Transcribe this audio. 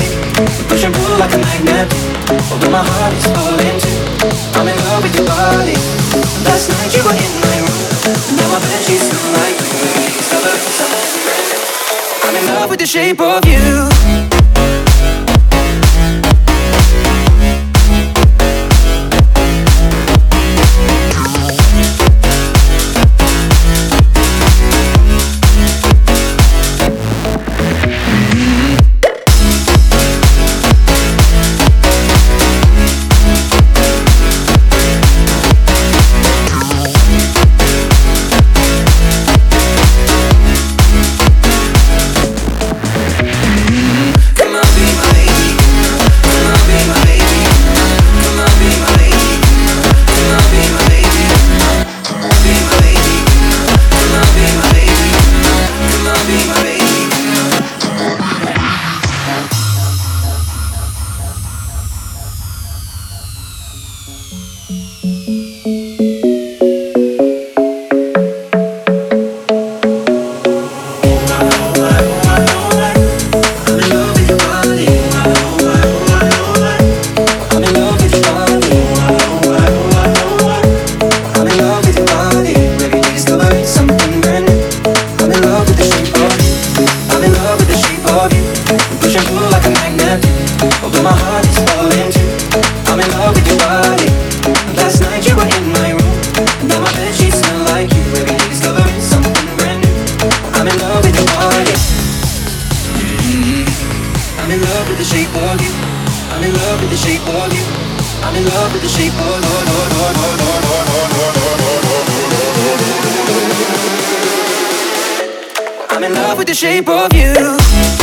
You. Push and pull like a magnet. Although my heart is falling too. I'm in love with your body. Last night you were in my room. Now my bed sheets smell like you. I'm in love with the shape of you. Pull like a magnet. Although my heart is falling too. I'm in love with your body. I'm in love with the shape of you. I'm in love with the shape of you. I'm in love with the shape of you. I'm in love with the shape of you.